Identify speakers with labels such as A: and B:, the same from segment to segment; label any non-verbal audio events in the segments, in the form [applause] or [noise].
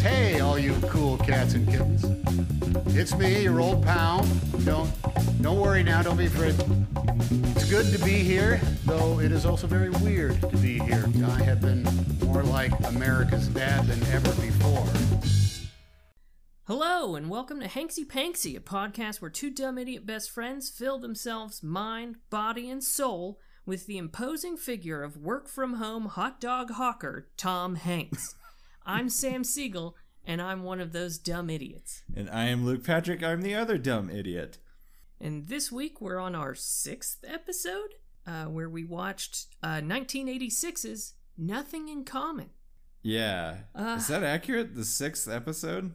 A: Hey, all you cool cats and kittens. It's me, your old pal. Don't don't worry now, don't be afraid. It's good to be here, though it is also very weird to be here. I have been more like America's dad than ever before.
B: Hello, and welcome to Hanksy Panksy, a podcast where two dumb idiot best friends fill themselves mind, body, and soul with the imposing figure of work from home hot dog hawker Tom Hanks. [laughs] I'm Sam Siegel, and I'm one of those dumb idiots.
C: And I am Luke Patrick. I'm the other dumb idiot.
B: And this week we're on our sixth episode, uh, where we watched uh, 1986's Nothing in Common.
C: Yeah.
B: Uh,
C: Is that accurate? The sixth episode?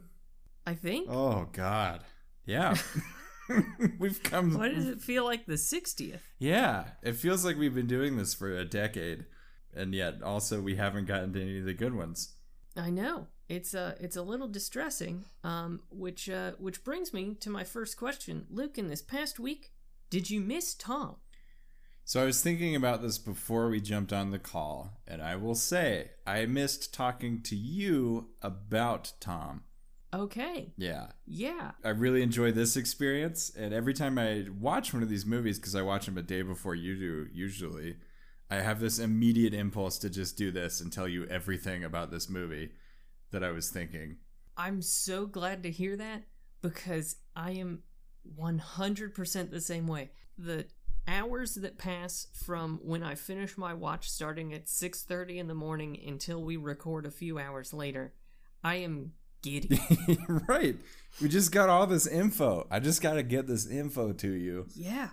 B: I think.
C: Oh, God. Yeah. [laughs] [laughs] we've come.
B: Why does it feel like the 60th?
C: Yeah. It feels like we've been doing this for a decade. And yet, also, we haven't gotten to any of the good ones.
B: I know it's a it's a little distressing. Um, which uh, which brings me to my first question, Luke. In this past week, did you miss Tom?
C: So I was thinking about this before we jumped on the call, and I will say I missed talking to you about Tom.
B: Okay,
C: Yeah.
B: yeah,
C: I really enjoy this experience, and every time I watch one of these movies, because I watch them a day before you do, usually, I have this immediate impulse to just do this and tell you everything about this movie that I was thinking.
B: I'm so glad to hear that because I am 100% the same way. The hours that pass from when I finish my watch starting at 6:30 in the morning until we record a few hours later, I am giddy. [laughs]
C: right. We just got all this info. I just got to get this info to you.
B: Yeah.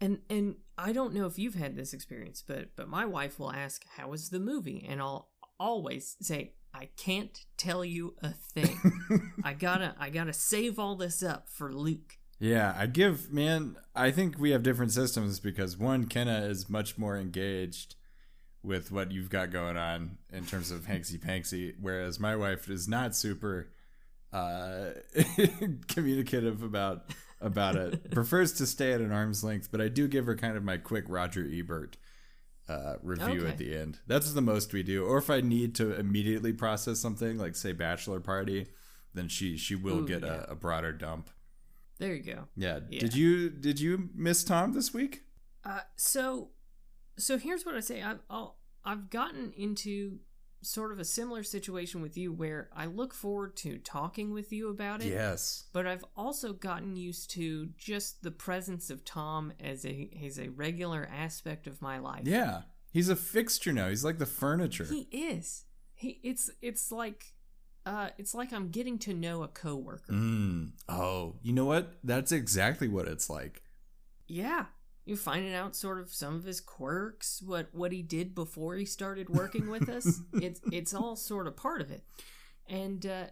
B: And and I don't know if you've had this experience, but but my wife will ask, "How was the movie?" and I'll always say, "I can't tell you a thing. I [laughs] got to I got to save all this up for Luke."
C: Yeah, I give man. I think we have different systems because one, Kenna is much more engaged with what you've got going on in terms of hanksy panksy, whereas my wife is not super uh, [laughs] communicative about about it. [laughs] Prefers to stay at an arm's length, but I do give her kind of my quick Roger Ebert uh, review
B: Okay.
C: at the end. That's the most we do. Or if I need to immediately process something, like say bachelor party, then she she will
B: Ooh,
C: get
B: yeah.
C: a, a broader dump.
B: There you go.
C: Yeah.
B: Yeah.
C: Did you did you miss Tom this week?
B: Uh, so, so here's what I say. I've I'll, I've gotten into sort of a similar situation with you, where I look forward to talking with you about it.
C: Yes.
B: But I've also gotten used to just the presence of Tom as a as a regular aspect of my life.
C: Yeah. He's a fixture now. He's like the furniture.
B: he is. He it's it's like uh it's like I'm getting to know a coworker.
C: Mm. Oh, you know what? That's exactly what it's like.
B: Yeah. You're finding out sort of some of his quirks, what what he did before he started working with us. [laughs] It's it's all sort of part of it. And uh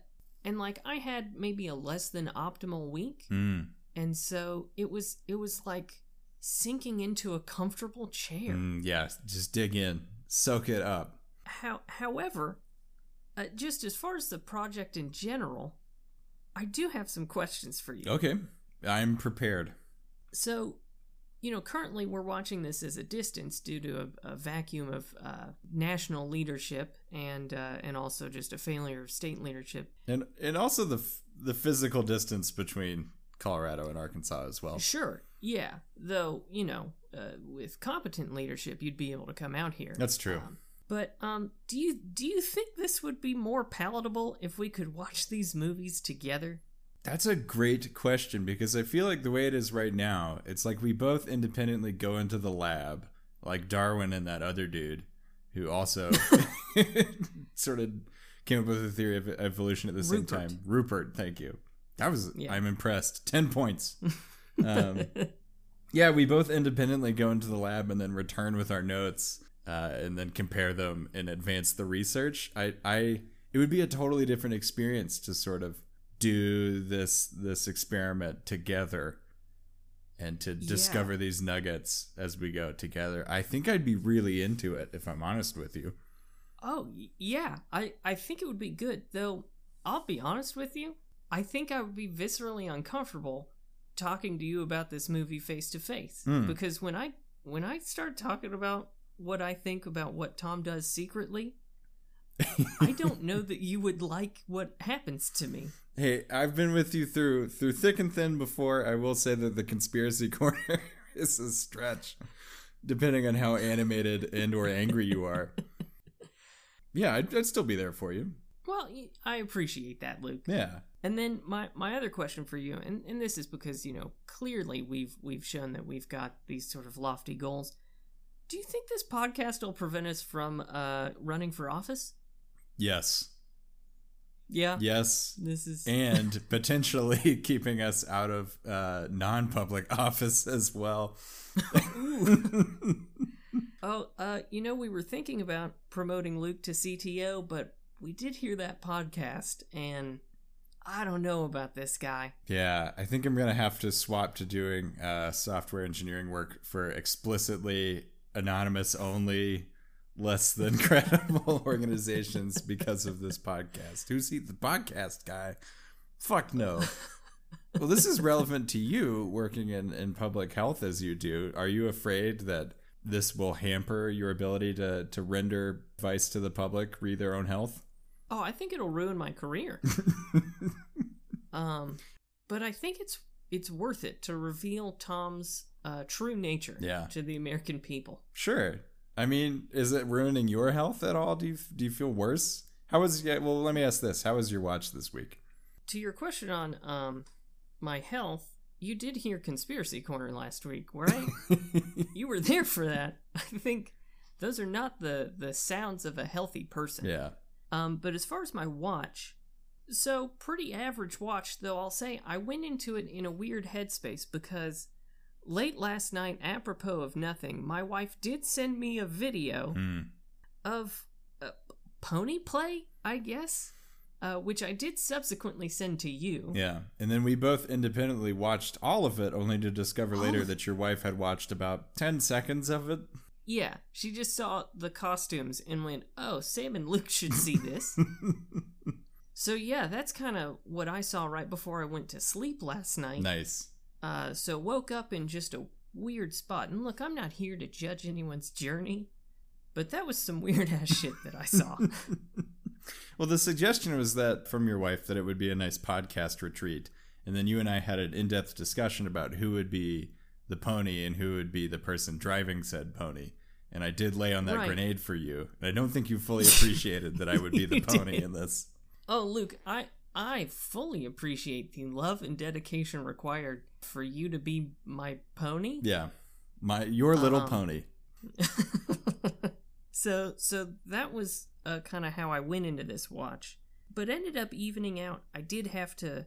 B: and like I had maybe a less than optimal week,
C: Mm.
B: and so it was it was like sinking into a comfortable chair.
C: Mm, yeah. Just dig in. Soak it up.
B: How however, uh, just as far as the project in general, I do have some questions for you.
C: Okay. I'm prepared.
B: So, you know, currently we're watching this as a distance due to a, a vacuum of uh, national leadership and uh, and also just a failure of state leadership.
C: And and also the f- the physical distance between Colorado and Arkansas as well.
B: Sure, yeah. Though you know, uh, with competent leadership, you'd be able to come out here.
C: That's true.
B: Um, but um, do you do you think this would be more palatable if we could watch these movies together?
C: That's a great question because I feel like the way it is right now, it's like we both independently go into the lab, like Darwin and that other dude, who also [laughs] sort of came up with a theory of evolution at the same
B: Rupert.
C: time. Rupert, thank you. That was
B: Yeah.
C: I'm impressed. Ten points. [laughs] Um, yeah, we both independently go into the lab and then return with our notes, uh, and then compare them and advance the research. I, I, it would be a totally different experience to sort of do this this experiment together and to discover these nuggets as we go together. I think I'd be really into it if I'm honest with you.
B: Oh yeah, I I think it would be good. Though I'll be honest with you, I think I would be viscerally uncomfortable talking to you about this movie face to face because when I when I start talking about what I think about what Tom does secretly, I don't know that you would like what happens to me. [laughs]
C: Hey, I've been with you through through thick and thin before. I will say that the conspiracy [laughs] corner is a stretch, depending on how animated and or angry you are. [laughs] Yeah, I'd, I'd still be there for you.
B: Well, I appreciate that, Luke.
C: Yeah.
B: And then my, my other question for you, and, and this is because, you know, clearly we've we've shown that we've got these sort of lofty goals. Do you think this podcast will prevent us from uh, running for office?
C: Yes.
B: Yeah.
C: Yes.
B: This is [laughs]
C: And potentially [laughs] keeping us out of uh, non-public [laughs] office as well.
B: Oh, uh, you know, we were thinking about promoting Luke to CTO, but we did hear that podcast, and I don't know about this guy.
C: Yeah, I think I'm gonna have to swap to doing uh, software engineering work for explicitly anonymous only, less than [laughs] credible organizations because of this podcast. Who's he? The podcast guy? Fuck no. well, this is relevant to you working in, in public health as you do. Are you afraid that this will hamper your ability to, to render advice to the public, read their own health?
B: Oh, I think it'll ruin my career. [laughs] um, but I think it's it's worth it to reveal Tom's uh, true nature
C: Yeah.
B: to the American people.
C: Sure. I mean, is it ruining your health at all? Do you do you feel worse? How was yeah, well, let me ask this. How was your watch this week?
B: To your question on um my health, you did hear conspiracy corner last week, right? [laughs] you were there for that. I think those are not the the sounds of a healthy person.
C: yeah.
B: Um, but as far as my watch, so pretty average watch, though I'll say I went into it in a weird headspace because late last night, apropos of nothing, my wife did send me a video
C: Hmm.
B: of uh, pony play, I guess, uh, which I did subsequently send to you.
C: Yeah. And then we both independently watched all of it only to discover later
B: of
C: that your wife had watched about 10 seconds of it.
B: Yeah, she just saw the costumes and went, "Oh, Sam and Luke should see this." [laughs] so yeah, that's kind of what I saw right before I went to sleep last night.
C: nice.
B: Uh, so woke up in just a weird spot. And look, I'm not here to judge anyone's journey, but that was some [laughs] weird ass shit that I saw. [laughs]
C: Well, the suggestion was that from your wife that it would be a nice podcast retreat. And then you and I had an in depth discussion about who would be the pony and who would be the person driving said pony. And I did lay on that
B: Right.
C: grenade for you. And I don't think you fully appreciated that I would be [laughs] the pony
B: did.
C: in this.
B: oh, Luke, I I fully appreciate the love and dedication required for you to be my pony.
C: Yeah. My your little
B: Um,
C: pony. [laughs]
B: so so that was uh, kind of how I went into this watch, but ended up evening out. I did have to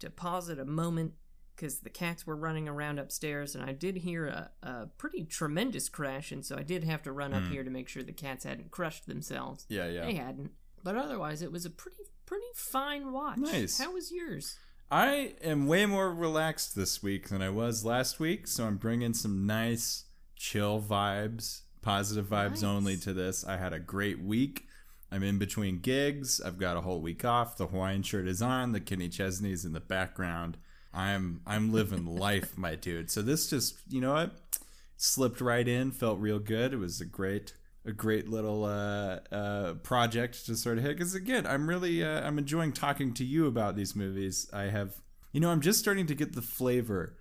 B: to pause it a moment because the cats were running around upstairs, and I did hear a, a pretty tremendous crash, and so I did have to run up
C: Hmm.
B: here to make sure the cats hadn't crushed themselves.
C: Yeah, yeah.
B: They hadn't, but otherwise it was a pretty pretty fine watch.
C: Nice.
B: How was yours?
C: I am way more relaxed this week than I was last week, so I'm bringing some nice, chill vibes, positive vibes
B: Nice.
C: only to this. I had a great week. I'm in between gigs. I've got a whole week off. The Hawaiian shirt is on. The Kenny Chesney's in the background. I'm I'm living [laughs] life, my dude. So this just, you know what? Slipped right in, felt real good. It was a great a great little uh, uh, project to sort of hit. Because again, I'm really uh, I'm enjoying talking to you about these movies. I have, you know, I'm just starting to get the flavor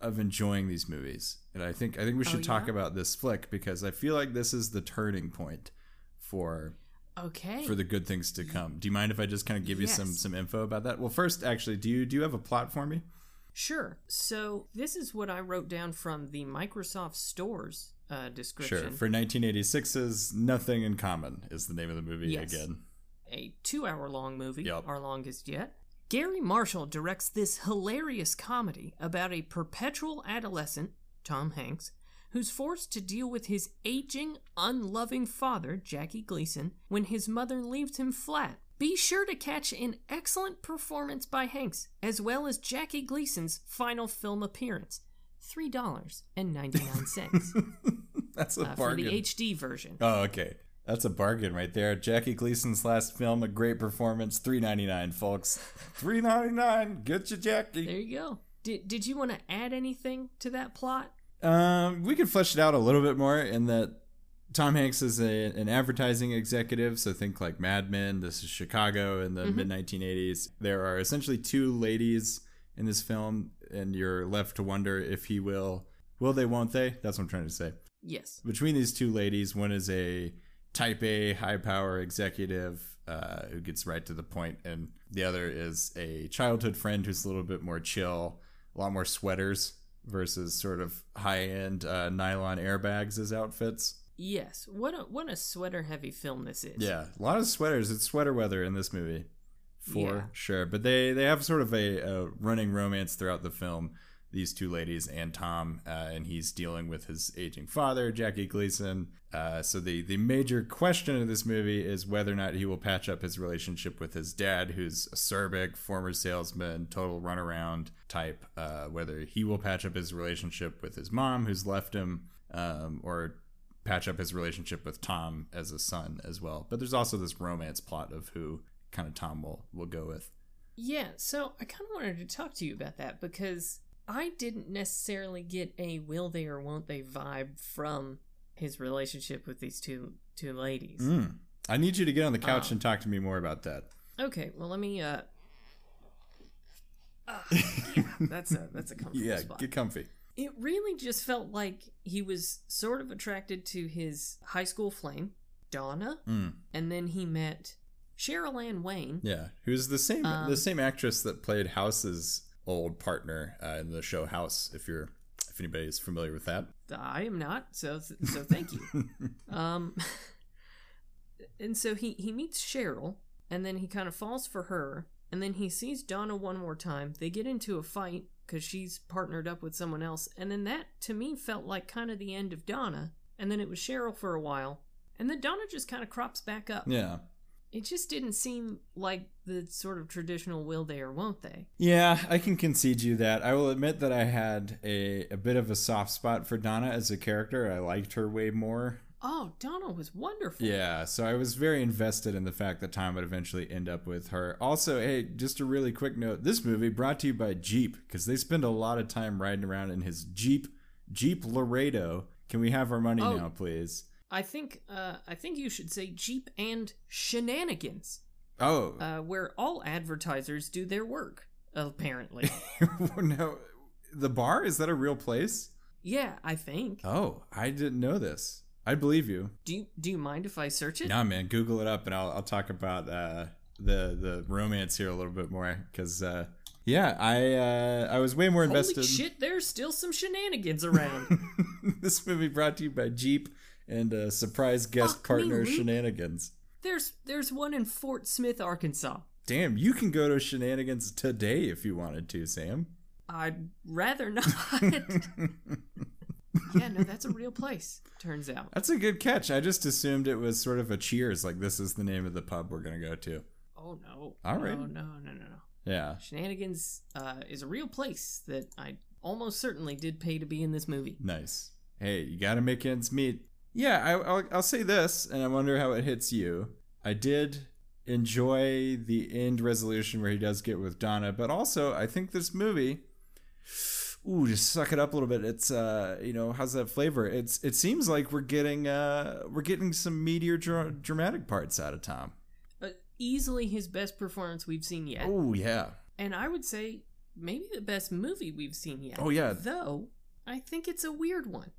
C: of enjoying these movies, and I think I think we should talk
B: yeah?
C: about this flick because I feel like this is the turning point for
B: Okay.
C: for the good things to come. Do you mind if I just kind of give you some some info about that? Well, first, actually, do you do you have a plot for me?
B: Sure. So this is what I wrote down from the Microsoft Stores uh, description.
C: Sure. For 1986's Nothing in Common is the name of the movie
B: Yes.
C: again.
B: a two hour long movie,
C: Yup.
B: our longest yet. Garry Marshall directs this hilarious comedy about a perpetual adolescent, Tom Hanks, who's forced to deal with his aging, unloving father, Jackie Gleason, when his mother leaves him flat. Be sure to catch an excellent performance by Hanks, as well as Jackie Gleason's final film appearance. $3.99 [laughs]
C: That's a
B: uh, for the HD version.
C: Oh, okay. That's a bargain right there. Jackie Gleason's last film, a great performance, three ninety nine, folks. Three ninety nine. Get you, Jackie.
B: There you go. Did, did you want to add anything to that plot?
C: Um, we could flesh it out a little bit more in that Tom Hanks is a, an advertising executive, so think like Mad Men. This is Chicago in the mid 1980s. There are essentially two ladies in this film, and you're left to wonder if he will, will they, won't they? That's what I'm trying to say.
B: Yes.
C: Between these two ladies, one is a type A high power executive uh, who gets right to the point, and the other is a childhood friend who's a little bit more chill, a lot more sweaters versus sort of high end uh, nylon airbags as outfits.
B: Yes. What a what a sweater heavy film this is.
C: Yeah, a lot of sweaters. It's sweater weather in this movie, for
B: Yeah.
C: sure. But they they have sort of a, a running romance throughout the film. These two ladies and Tom, uh, and he's dealing with his aging father, Jackie Gleason. Uh, so the the major question of this movie is whether or not he will patch up his relationship with his dad, who's acerbic, former salesman, total runaround type. Uh, whether he will patch up his relationship with his mom, who's left him, um, or patch up his relationship with Tom as a son as well. But there's also this romance plot of who kind of Tom will will go with.
B: Yeah, so I kind of wanted to talk to you about that because I didn't necessarily get a will they or won't they vibe from his relationship with these two two ladies.
C: Mm. I need you to get on the couch
B: Um,
C: and talk to me more about that.
B: Okay, well let me uh [laughs] yeah, that's a that's a comfortable
C: Yeah,
B: spot.
C: get comfy.
B: It really just felt like he was sort of attracted to his high school flame, Donna,
C: Mm.
B: and then he met Cheryl Ann Wayne.
C: Yeah, who's the same
B: Um,
C: the same actress that played House's old partner uh, in the show House. If you're if anybody's familiar with that.
B: I am not, so so thank you. [laughs] um, and so he he meets Cheryl, and then he kind of falls for her, and then he sees Donna one more time. They get into a fight because she's partnered up with someone else, and then that to me felt like kind of the end of Donna. And then it was Cheryl for a while, and then Donna just kind of crops back up.
C: Yeah.
B: It just didn't seem like the sort of traditional will they or won't they.
C: Yeah, I can concede you that. I will admit that I had a, a bit of a soft spot for Donna as a character. I liked her way more
B: Oh, Donna was wonderful.
C: Yeah, so I was very invested in the fact that Tom would eventually end up with her. Also, hey, just a really quick note this movie brought to you by Jeep because they spend a lot of time riding around in his Jeep, Jeep Laredo. Can we have our money
B: Oh.
C: now, please?
B: I think uh, I think you should say Jeep and shenanigans,
C: Oh,
B: uh, where all advertisers do their work. Apparently, [laughs]
C: no. The bar? Is that a real place?
B: yeah, I think.
C: Oh, I didn't know this. I believe you.
B: Do you, do you mind if I search it?
C: Nah, man, Google it up, and I'll I'll talk about uh, the the romance here a little bit more because uh, yeah, I uh, I was way more invested.
B: Holy shit! There's still some shenanigans around. [laughs]
C: this movie brought to you by Jeep and uh, surprise guest
B: Fuck
C: partner
B: Luke.
C: Shenanigans.
B: there's there's one in Fort Smith, Arkansas.
C: Damn, you can go to Shenanigans today if you wanted to, Sam.
B: I'd rather not. [laughs] yeah, no, that's a real place. Turns out.
C: That's a good catch. I just assumed it was sort of a cheers, like this is the name of the pub we're gonna go to.
B: Oh no.
C: All right.
B: No, no, no, no, no.
C: Yeah,
B: Shenanigans uh, is a real place that I almost certainly did pay to be in this movie.
C: nice. Hey, you gotta make ends meet. Yeah, I, I'll, I'll say this, and I wonder how it hits you. I did enjoy the end resolution where he does get with Donna, but also I think this movie ooh, just suck it up a little bit. It's uh, you know, how's that flavor? It's it seems like we're getting uh, we're getting some meteor dra- dramatic parts out of Tom.
B: Uh, easily his best performance we've seen yet.
C: Oh yeah,
B: And I would say maybe the best movie we've seen yet.
C: Oh, yeah.
B: Though, I think it's a weird one.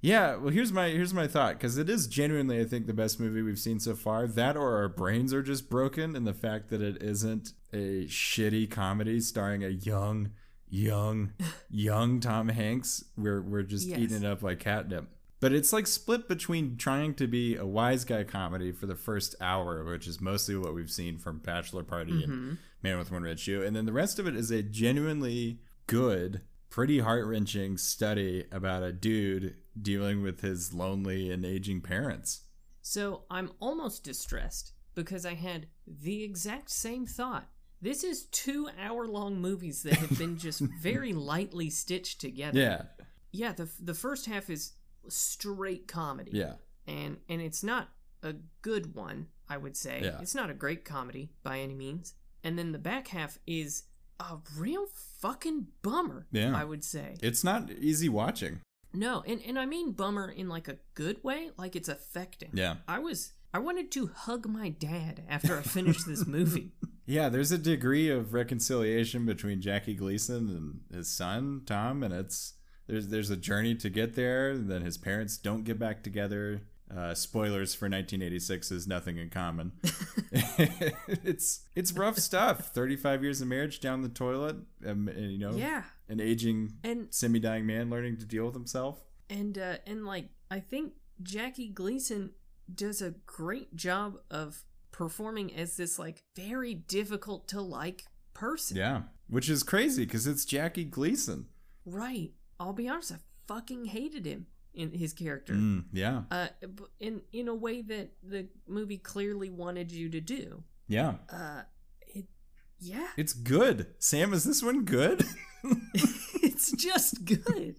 C: Yeah. Well, here's my here's my thought because it is genuinely I think the best movie we've seen so far. That or our brains are just broken, and the fact that it isn't a shitty comedy starring a young, young, [laughs] young Tom Hanks. We're we're just
B: Yes.
C: eating it up like catnip. But it's like split between trying to be a wise guy comedy for the first hour, which is mostly what we've seen from Bachelor Party and mm-hmm. Man with One Red Shoe, and then the rest of it is a genuinely good, pretty heart wrenching study about a dude dealing with his lonely and aging parents.
B: So I'm almost distressed because I had the exact same thought. This is two hour long movies that have been just [laughs] very lightly stitched together.
C: Yeah,
B: Yeah, the, the first half is straight comedy.
C: yeah,
B: and and it's not a good one i would say
C: Yeah.
B: it's not a great comedy by any means and then the back half is a real fucking bummer
C: Yeah.
B: i would say
C: it's not easy watching.
B: No, and, and I mean bummer in like a good way, like it's affecting.
C: Yeah.
B: I was I wanted to hug my dad after I finished this movie. [laughs]
C: Yeah, there's a degree of reconciliation between Jackie Gleason and his son Tom, and it's there's there's a journey to get there. And then his parents don't get back together. Uh, spoilers for 1986 is nothing in common. [laughs] [laughs] it's it's rough stuff. 35 years of marriage down the toilet. Um, and, you know,
B: Yeah.
C: an aging,
B: And
C: semi-dying man learning to deal with himself.
B: and uh and like I think Jackie Gleason does a great job of performing as this like very difficult to like person.
C: Yeah, which is crazy because it's Jackie Gleason.
B: Right. I'll be honest, I fucking hated him in his character.
C: Mm, yeah,
B: Uh in in a way that the movie clearly wanted you to do.
C: yeah.
B: Uh it yeah.
C: It's good. Sam, is this one good? [laughs]
B: it's just good.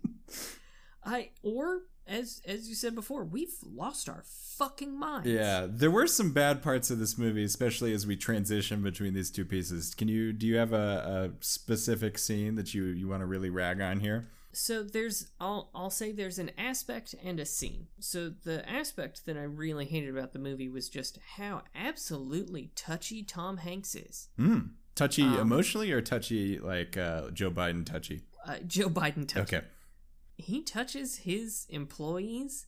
B: I or as as you said before, we've lost our fucking minds.
C: Yeah, there were some bad parts of this movie, especially as we transition between these two pieces. Can you do you have a, a specific scene that you you want to really rag on here?
B: So there's I'll I'll say there's an aspect and a scene. So the aspect that I really hated about the movie was just how absolutely touchy Tom Hanks is.
C: Hmm. Touchy
B: Um,
C: emotionally or touchy like uh, Joe Biden touchy?
B: Uh, Joe Biden touchy.
C: Okay.
B: He touches his employees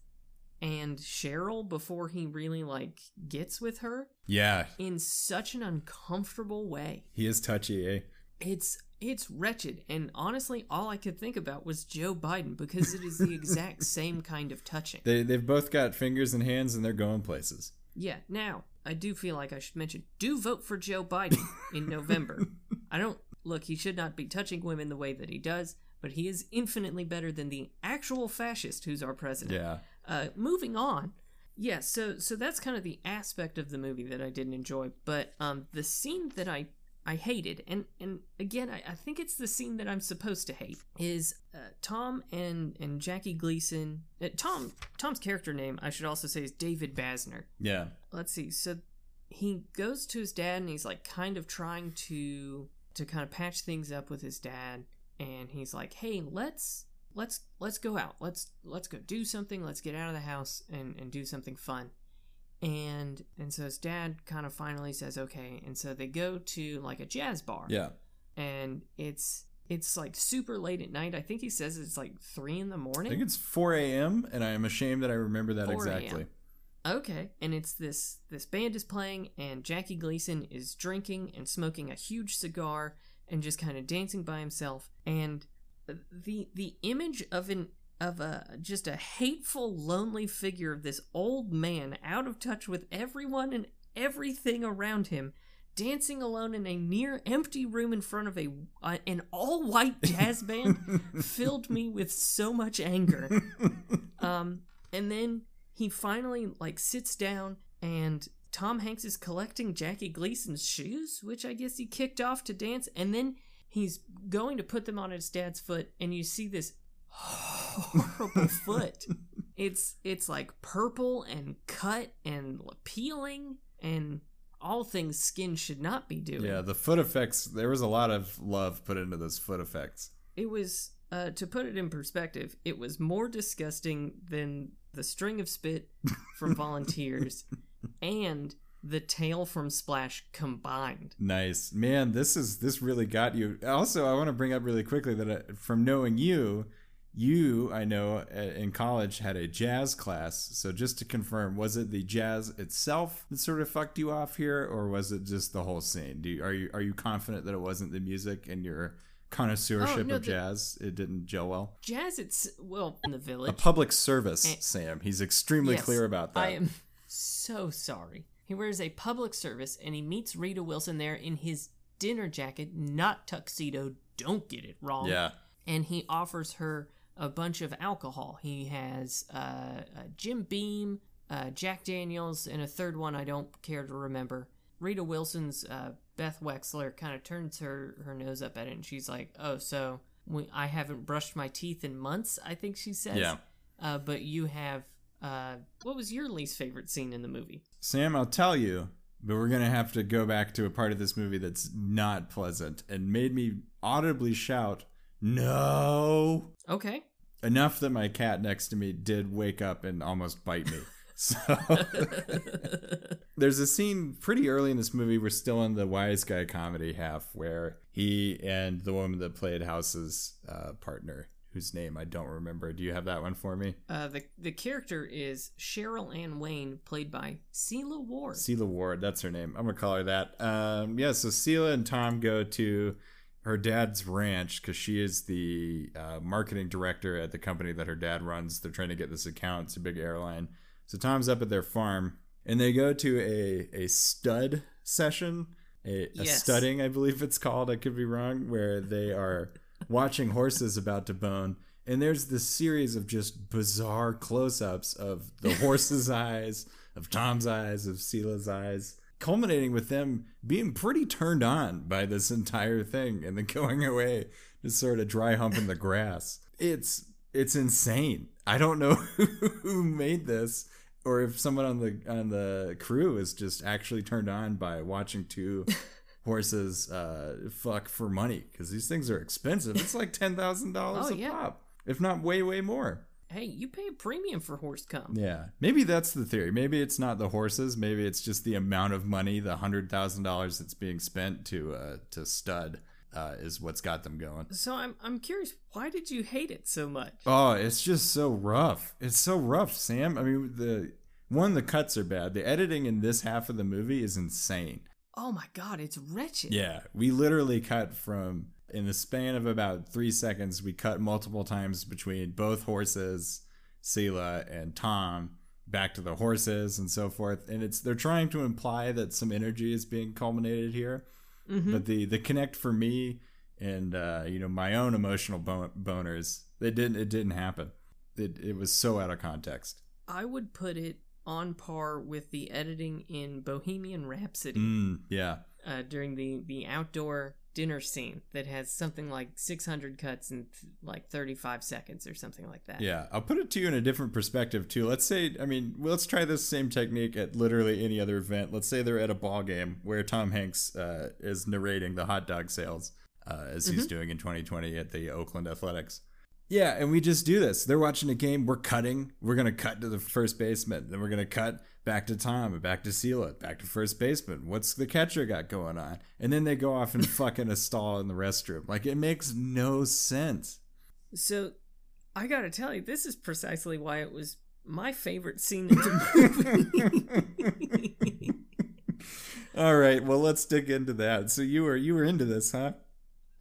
B: and Cheryl before he really like gets with her
C: Yeah,
B: in such an uncomfortable way.
C: he is touchy. Eh?
B: It's it's wretched, and honestly, all I could think about was Joe Biden because it is the [laughs] exact same kind of touching.
C: They they've both got fingers and hands and they're going places.
B: Yeah. Now, I do feel like I should mention: do vote for Joe Biden in November. [laughs] I don't look. He should not be touching women the way that he does, but he is infinitely better than the actual fascist who's our president.
C: Yeah.
B: Uh, moving on. Yeah, so so that's kind of the aspect of the movie that I didn't enjoy, but um, the scene that I I hated, and and again, I, I think it's the scene that I'm supposed to hate is uh, Tom and and Jackie Gleason. Uh, Tom Tom's character name I should also say is David Basner.
C: Yeah.
B: Let's see. So he goes to his dad, and he's like kind of trying to to kind of patch things up with his dad, and he's like, "Hey, let's." Let's let's go out. Let's let's go do something. Let's get out of the house and, and do something fun and and so his dad kind of finally says okay and so they go to like a jazz bar
C: Yeah.
B: and it's it's like super late at night i think he says it's like three in the morning.
C: I think it's 4 a.m. and I am ashamed that I remember that
B: 4
C: exactly.
B: okay and it's this this band is playing and jackie gleason is drinking and smoking a huge cigar and just kind of dancing by himself and the the image of an of a just a hateful lonely figure of this old man out of touch with everyone and everything around him dancing alone in a near empty room in front of a uh, an all white jazz [laughs] band filled me with so much anger. [laughs] Um and then he finally like sits down and Tom Hanks is collecting Jackie Gleason's shoes which I guess he kicked off to dance. And then he's going to put them on his dad's foot and you see this horrible foot. It's it's like purple and cut and peeling and all things skin should not be doing.
C: Yeah, the foot effects. There was a lot of love put into those foot effects.
B: It was uh, to put it in perspective, it was more disgusting than the string of spit from volunteers [laughs] and the tail from Splash combined.
C: Nice, man. This is this really got you. Also, I want to bring up really quickly that uh, from knowing you, you I know uh, in college had a jazz class. So just to confirm, was it the jazz itself that sort of fucked you off here, or was it just the whole scene? Do you, are you are you confident that it wasn't the music and your connoisseurship
B: Oh, no,
C: of
B: the-
C: jazz? It didn't gel well.
B: Jazz, it's well in the village.
C: A public service,
B: Eh,
C: Sam. He's extremely
B: Yes,
C: clear about that.
B: I am so sorry. He wears a public service and he meets Rita Wilson there in his dinner jacket, not tuxedo. Don't get it wrong.
C: yeah.
B: And he offers her a bunch of alcohol. He has uh, uh, Jim Beam, uh, Jack Daniels, and a third one I don't care to remember. Rita Wilson's uh, Beth Wexler kind of turns her, her nose up at it and she's like, Oh, so we, I haven't brushed my teeth in months, I think she says.
C: Yeah.
B: Uh, but you have. Uh, what was your least favorite scene in the movie?
C: Sam, I'll tell you, but we're going to have to go back to a part of this movie that's not pleasant and made me audibly shout, No.
B: Okay.
C: Enough that my cat next to me did wake up and almost bite me. [laughs] So there's a scene pretty early in this movie. We're still in the wise guy comedy half where he and the woman that played House's uh, partner, whose name I don't remember. Do you have that one for me?
B: Uh, the the character is Cheryl Ann Wayne, played by Sela Ward.
C: Sela Ward, that's her name. I'm gonna call her that. Um, yeah. So Sela and Tom go to her dad's ranch because she is the uh, marketing director at the company that her dad runs. They're trying to get this account. It's a big airline. So Tom's up at their farm, and they go to a a stud session, a, a
B: Yes.
C: studding, I believe it's called. I could be wrong. Where they are watching horses about to bone. And there's this series of just bizarre close-ups of the horse's [laughs] eyes, of Tom's eyes, of Sela's eyes, culminating with them being pretty turned on by this entire thing and then going away just sort of dry humping the grass. It's it's insane. I don't know [laughs] who made this or if someone on the on the crew is just actually turned on by watching two [laughs] horses uh fuck for money because these things are expensive. It's like ten thousand dollars
B: Oh,
C: a
B: yeah.
C: pop, if not way way more.
B: Hey, you pay a premium for horse cum.
C: Yeah, maybe that's the theory. Maybe it's not the horses. Maybe it's just the amount of money, the hundred thousand dollars that's being spent to uh, to stud, uh, is what's got them going.
B: So I'm I'm curious, why did you hate it so much?
C: Oh, it's just so rough. It's so rough, Sam. I mean, the one, the cuts are bad. The editing in this half of the movie is insane.
B: Oh my god, it's wretched.
C: Yeah, we literally cut from in the span of about three seconds. We cut multiple times between both horses, Sela and Tom, back to the horses and so forth. And it's they're trying to imply that some energy is being culminated here, but the the connect for me and uh, you know my own emotional bon- boners, it didn't it didn't happen. It it was so out of context.
B: I would put it on par with the editing in Bohemian Rhapsody
C: Mm, yeah.
B: uh, during the the outdoor dinner scene that has something like 600 cuts in like 35 seconds or something like that.
C: Yeah, I'll put it to you in a different perspective too. Let's say, I mean, let's try this same technique at literally any other event. Let's say they're at a ball game where Tom Hanks uh, is narrating the hot dog sales uh, as he's doing in 2020 at the Oakland Athletics. Yeah, and we just do this. They're watching a game. We're cutting. We're gonna cut to the first baseman. Then we're gonna cut back to Tom and back to Sela, back to first baseman. What's the catcher got going on? And then they go off and [laughs] fuck in a stall in the restroom. Like it makes no sense.
B: So I got to tell you this is precisely why it was my favorite scene in the movie. [laughs]
C: All right, well let's dig into that. So you were you were into this, huh?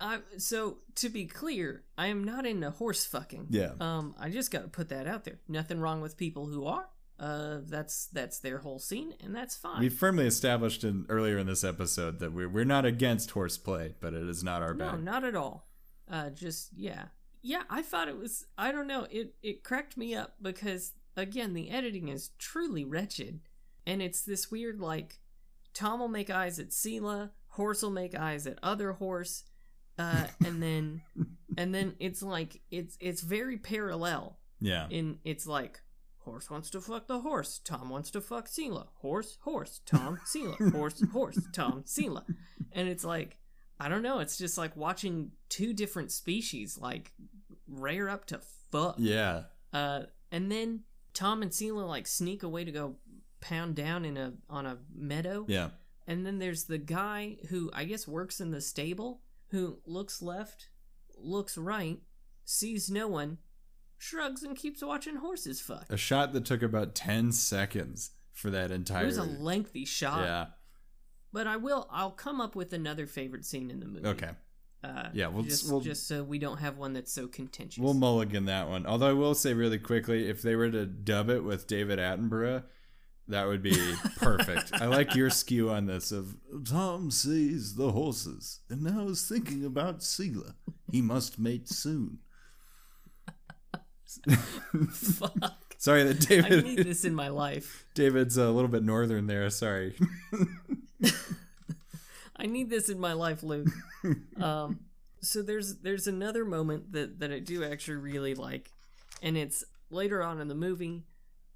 B: I, so to be clear, I am not into horse fucking.
C: Yeah.
B: Um, I just got to put that out there. Nothing wrong with people who are. Uh, that's that's their whole scene, and that's fine.
C: We firmly established in earlier in this episode that we're we're not against horseplay, but it is not our
B: no,
C: bag.
B: not at all. Uh, just yeah, yeah. I thought it was. I don't know. It it cracked me up because again, the editing is truly wretched, and it's this weird like, Tom will make eyes at Sela, horse will make eyes at other horse, uh, and then and then it's like it's it's very parallel.
C: yeah.
B: in it's like horse wants to fuck the horse tom wants to fuck Sela. horse horse tom Sela. horse horse tom Sela. and it's like i don't know it's just like watching two different species like rear up to fuck
C: Yeah.
B: uh and then tom and Sela like sneak away to go pound down in a on a meadow
C: Yeah.
B: and then there's the guy who I guess works in the stable who looks left, looks right, sees no one, shrugs and keeps watching horses fuck.
C: A shot that took about 10 seconds for that entire
B: It was a lengthy shot.
C: Yeah.
B: But I will I'll come up with another favorite scene in the movie.
C: Okay.
B: Uh,
C: Yeah, we'll-
B: just,
C: we'll-
B: just so we don't have one that's so contentious.
C: We'll mulligan that one. Although I will say really quickly, if they were to dub it with David Attenborough, that would be perfect. I like your skew on this of Tom sees the horses and now is thinking about Sela. He must mate soon.
B: Fuck.
C: Sorry that David.
B: I need this in my life.
C: David's a little bit northern there. Sorry. [laughs]
B: I need this in my life, Luke. um, so there's there's another moment that that I do actually really like, and it's later on in the movie.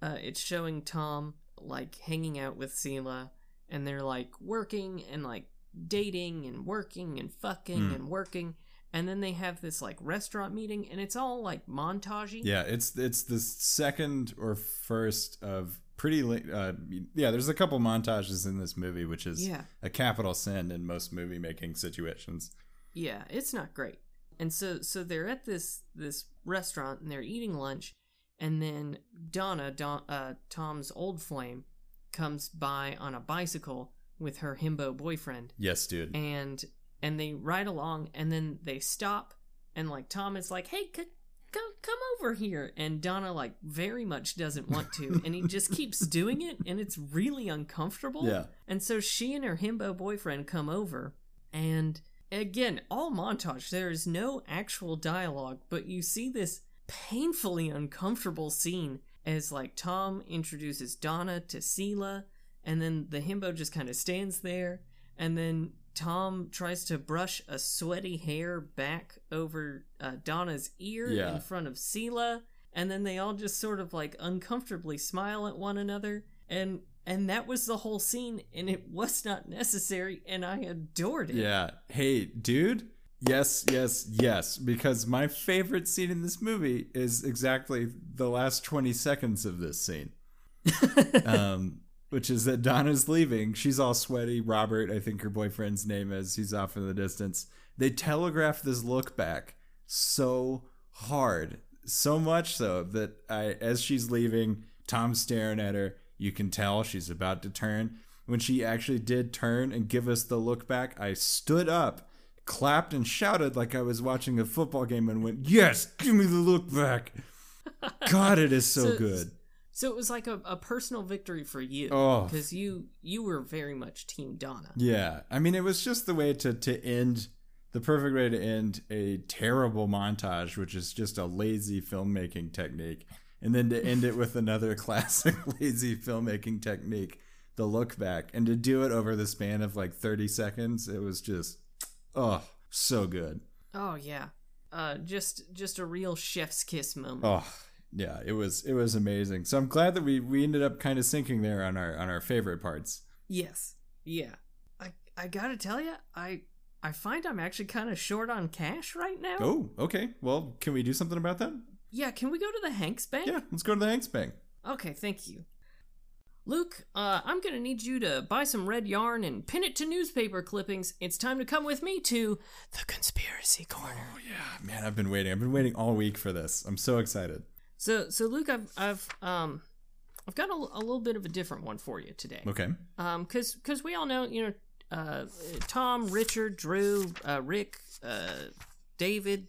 B: Uh, it's showing Tom like hanging out with Sela, and they're like working and like dating and working and fucking and working, and then they have this like restaurant meeting, and it's all like montagey.
C: Yeah, it's it's the second or first of pretty. li- Uh, yeah, there's a couple montages in this movie, which is
B: Yeah.
C: a capital sin in most movie making situations.
B: Yeah, it's not great. And so so they're at this this restaurant and they're eating lunch, and then Donna, Don, uh, Tom's old flame, comes by on a bicycle with her himbo boyfriend,
C: Yes, dude.
B: and and they ride along, and then they stop, and like Tom is like, "Hey, c- come come over here," and Donna like very much doesn't want to, and he just [laughs] keeps doing it, and it's really uncomfortable.
C: Yeah.
B: And so she and her himbo boyfriend come over, and again, all montage. There is no actual dialogue, but you see this painfully uncomfortable scene as like Tom introduces Donna to Sela, and then the himbo just kind of stands there, and then Tom tries to brush a sweaty hair back over uh, Donna's ear
C: Yeah.
B: in front of Sela, and then they all just sort of like uncomfortably smile at one another, and and that was the whole scene, and it was not necessary, and I adored it.
C: Yeah. Hey, dude. Yes, yes, yes. Because my favorite scene in this movie is exactly the last 20 seconds of this scene. [laughs] um, which is that Donna's leaving. She's all sweaty. Robert, I think her boyfriend's name is, he's off in the distance. They telegraph this look back so hard. So much so that I as she's leaving, Tom's staring at her. You can tell she's about to turn. When she actually did turn and give us the look back, I stood up, clapped and shouted like I was watching a football game and went, Yes, give me the look back. [laughs] God, it is so,
B: So-
C: good.
B: So it was like a, a personal victory for you,
C: Oh.
B: because you you were very much Team Donna.
C: Yeah, I mean, it was just the way to to end the perfect way to end a terrible montage, which is just a lazy filmmaking technique, and then to end it with another [laughs] classic [laughs] lazy filmmaking technique, the look back, and to do it over the span of like thirty seconds, it was just oh so good.
B: Oh yeah, uh, just just a real chef's kiss moment.
C: Oh yeah, it was it was amazing. So I'm glad that we we ended up kind of sinking there on our on our favorite parts.
B: Yes, yeah. I I gotta tell you, I I find I'm actually kind of short on cash right now.
C: Oh, okay. Well, can we do something about that?
B: Yeah, can we go to the Hanks Bank?
C: Yeah, let's go to the Hanks Bank.
B: Okay, thank you. Luke, uh, I'm gonna need you to buy some red yarn and pin it to newspaper clippings. It's time to come with me to the conspiracy corner.
C: Oh yeah, man, I've been waiting. I've been waiting all week for this. I'm so excited.
B: So, so Luke, I've, I've, um, I've got a, a little bit of a different one for you today.
C: Okay.
B: Um, cause, cause we all know, you know, uh, Tom, Richard, Drew, uh, Rick, uh, David,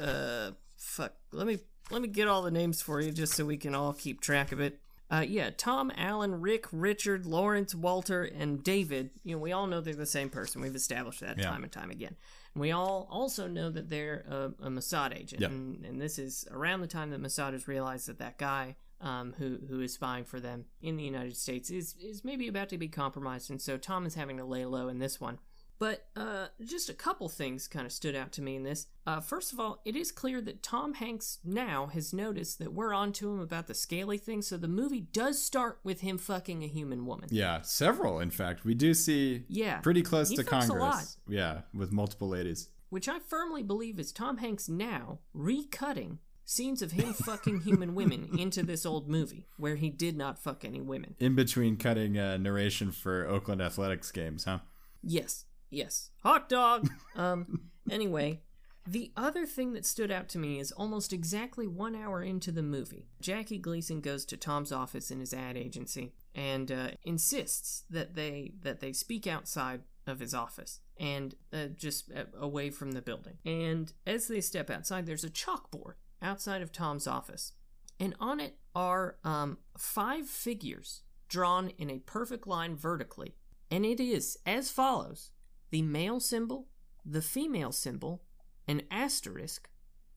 B: uh, fuck. Let me, let me get all the names for you just so we can all keep track of it. Uh, yeah, Tom, Alan, Rick, Richard, Lawrence, Walter, and David. You know, we all know they're the same person. We've established that
C: Yeah.
B: time and time again. And we all also know that they're a, a Mossad agent. And, and this is around the time that Mossad has realized that that guy um, who who is spying for them in the United States is is maybe about to be compromised, and so Tom is having to lay low in this one. But uh, just a couple things kind of stood out to me in this. Uh, first of all, it is clear that Tom Hanks now has noticed that we're on to him about the scaly thing, so the movie does start with him fucking a human woman.
C: Yeah, several. In fact, we do see
B: Yeah,
C: pretty close
B: He
C: to
B: fucks a lot.
C: Congress. Yeah, with multiple ladies.
B: which I firmly believe is Tom Hanks now recutting scenes of him fucking human women [laughs] into this old movie where he did not fuck any women.
C: In between cutting uh, narration for Oakland Athletics games, huh?
B: Yes, yes. Hot dog. [laughs] Um. Anyway, the other thing that stood out to me is almost exactly one hour into the movie, Jackie Gleason goes to Tom's office in his ad agency and uh, insists that they that they speak outside of his office and uh, just uh, away from the building. And as they step outside, there's a chalkboard outside of Tom's office, and on it are um, five figures drawn in a perfect line vertically and it is as follows the male symbol, the female symbol, an asterisk,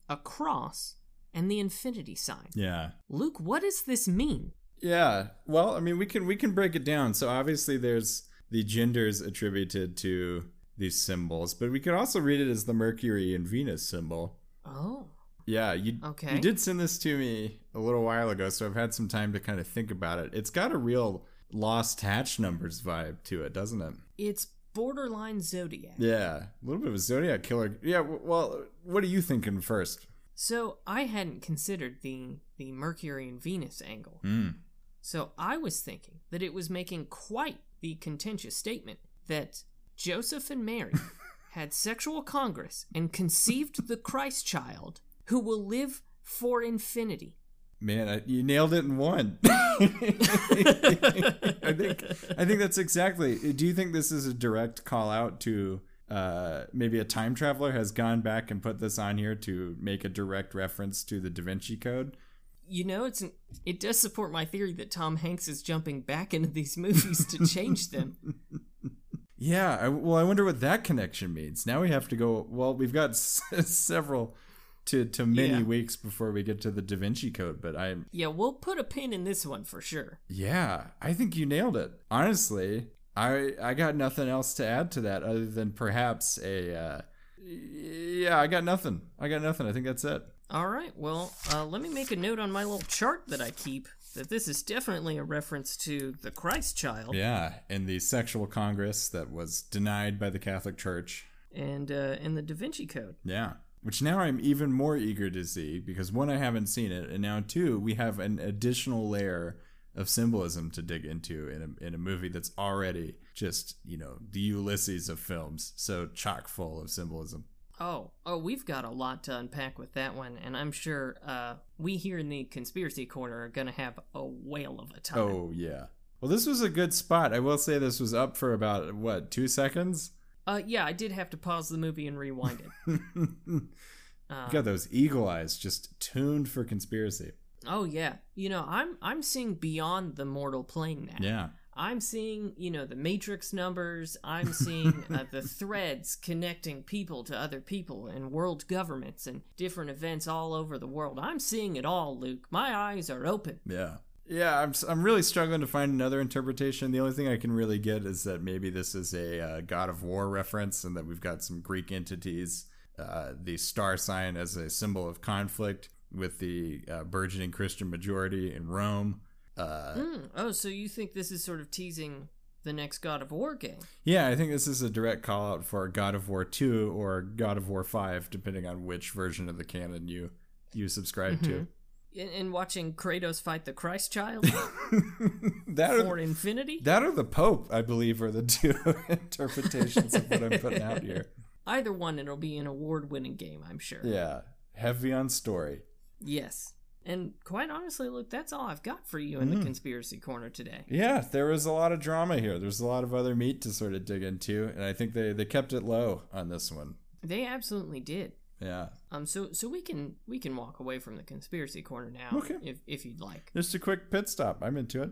B: a cross, and the infinity sign.
C: Yeah.
B: Luke, what does this mean?
C: Yeah. Well, I mean, we can we can break it down. So obviously, there's the genders attributed to these symbols, but we could also read it as the Mercury and Venus symbol.
B: Oh,
C: Yeah, you
B: Okay.
C: you did send this to me a little while ago, so I've had some time to kind of think about it. It's got a real lost hatch numbers vibe to it, doesn't it?
B: it's borderline Zodiac.
C: Yeah, a little bit of a Zodiac killer. Yeah, well, what are you thinking first?
B: So I hadn't considered the the Mercury and Venus angle.
C: Mm.
B: So I was thinking that it was making quite the contentious statement that Joseph and Mary [laughs] had sexual congress and conceived the Christ child who will live for infinity.
C: Man, I, you nailed it in one. [laughs] I think I think that's exactly. Do you think this is a direct call out to uh, maybe a time traveler has gone back and put this on here to make a direct reference to the Da Vinci Code?
B: You know, it's an, it does support my theory that Tom Hanks is jumping back into these movies to change them. [laughs]
C: Yeah, I, well, I wonder what that connection means. Now we have to go. Well, we've got s- [laughs] several to to many
B: Yeah.
C: weeks before we get to the Da Vinci Code. But I,
B: Yeah, we'll put a pin in this one for sure.
C: yeah, I think you nailed it. Honestly, I I got nothing else to add to that other than perhaps a. Uh, yeah, I got nothing. I got nothing. I think that's it.
B: All right, well, uh, let me make a note on my little chart that I keep that this is definitely a reference to the Christ child
C: Yeah, in the sexual congress that was denied by the Catholic Church.
B: and uh, and the Da Vinci Code.
C: Yeah. Which now I'm even more eager to see because one, I haven't seen it, and now two, we have an additional layer of symbolism to dig into in a, in a movie that's already just, you know, the Ulysses of films. So chock full of symbolism.
B: Oh, oh, we've got a lot to unpack with that one, and I'm sure uh, we here in the conspiracy corner are gonna have a whale of a time.
C: Oh, yeah. Well, this was a good spot. I will say this was up for about, what, two seconds?
B: Uh, yeah, I did have to pause the movie and rewind it. [laughs]
C: you
B: Uh,
C: got those eagle eyes just tuned for conspiracy.
B: oh yeah, you know, I'm I'm seeing beyond the mortal plane now.
C: Yeah.
B: I'm seeing, you know, the matrix numbers. I'm seeing uh, the [laughs] threads connecting people to other people and world governments and different events all over the world. I'm seeing it all, Luke. My eyes are open.
C: Yeah. Yeah, I'm, I'm really struggling to find another interpretation. The only thing I can really get is that maybe this is a uh, God of War reference and that we've got some Greek entities, uh, the star sign as a symbol of conflict with the uh, burgeoning Christian majority in Rome. Uh,
B: Hmm. Oh, so you think this is sort of teasing the next God of War game?
C: yeah, I think this is a direct call out for God of War 2 or God of War 5, depending on which version of the canon you, you subscribe to.
B: In, in watching Kratos fight the Christ child [laughs]
C: that
B: for
C: or,
B: infinity?
C: that or the Pope, I believe, are the [laughs] two interpretations of what I'm putting out here. [laughs]
B: Either one, it'll be an award winning game, I'm sure.
C: Yeah, heavy on story.
B: Yes. And quite honestly, Luke, that's all I've got for you in
C: Mm.
B: the conspiracy corner today.
C: Yeah, there was a lot of drama here. There's a lot of other meat to sort of dig into, and I think they, they kept it low on this one.
B: They absolutely did.
C: Yeah.
B: Um, so so we can we can walk away from the conspiracy corner now,
C: Okay.
B: if if you'd like.
C: Just a quick pit stop. I'm into it.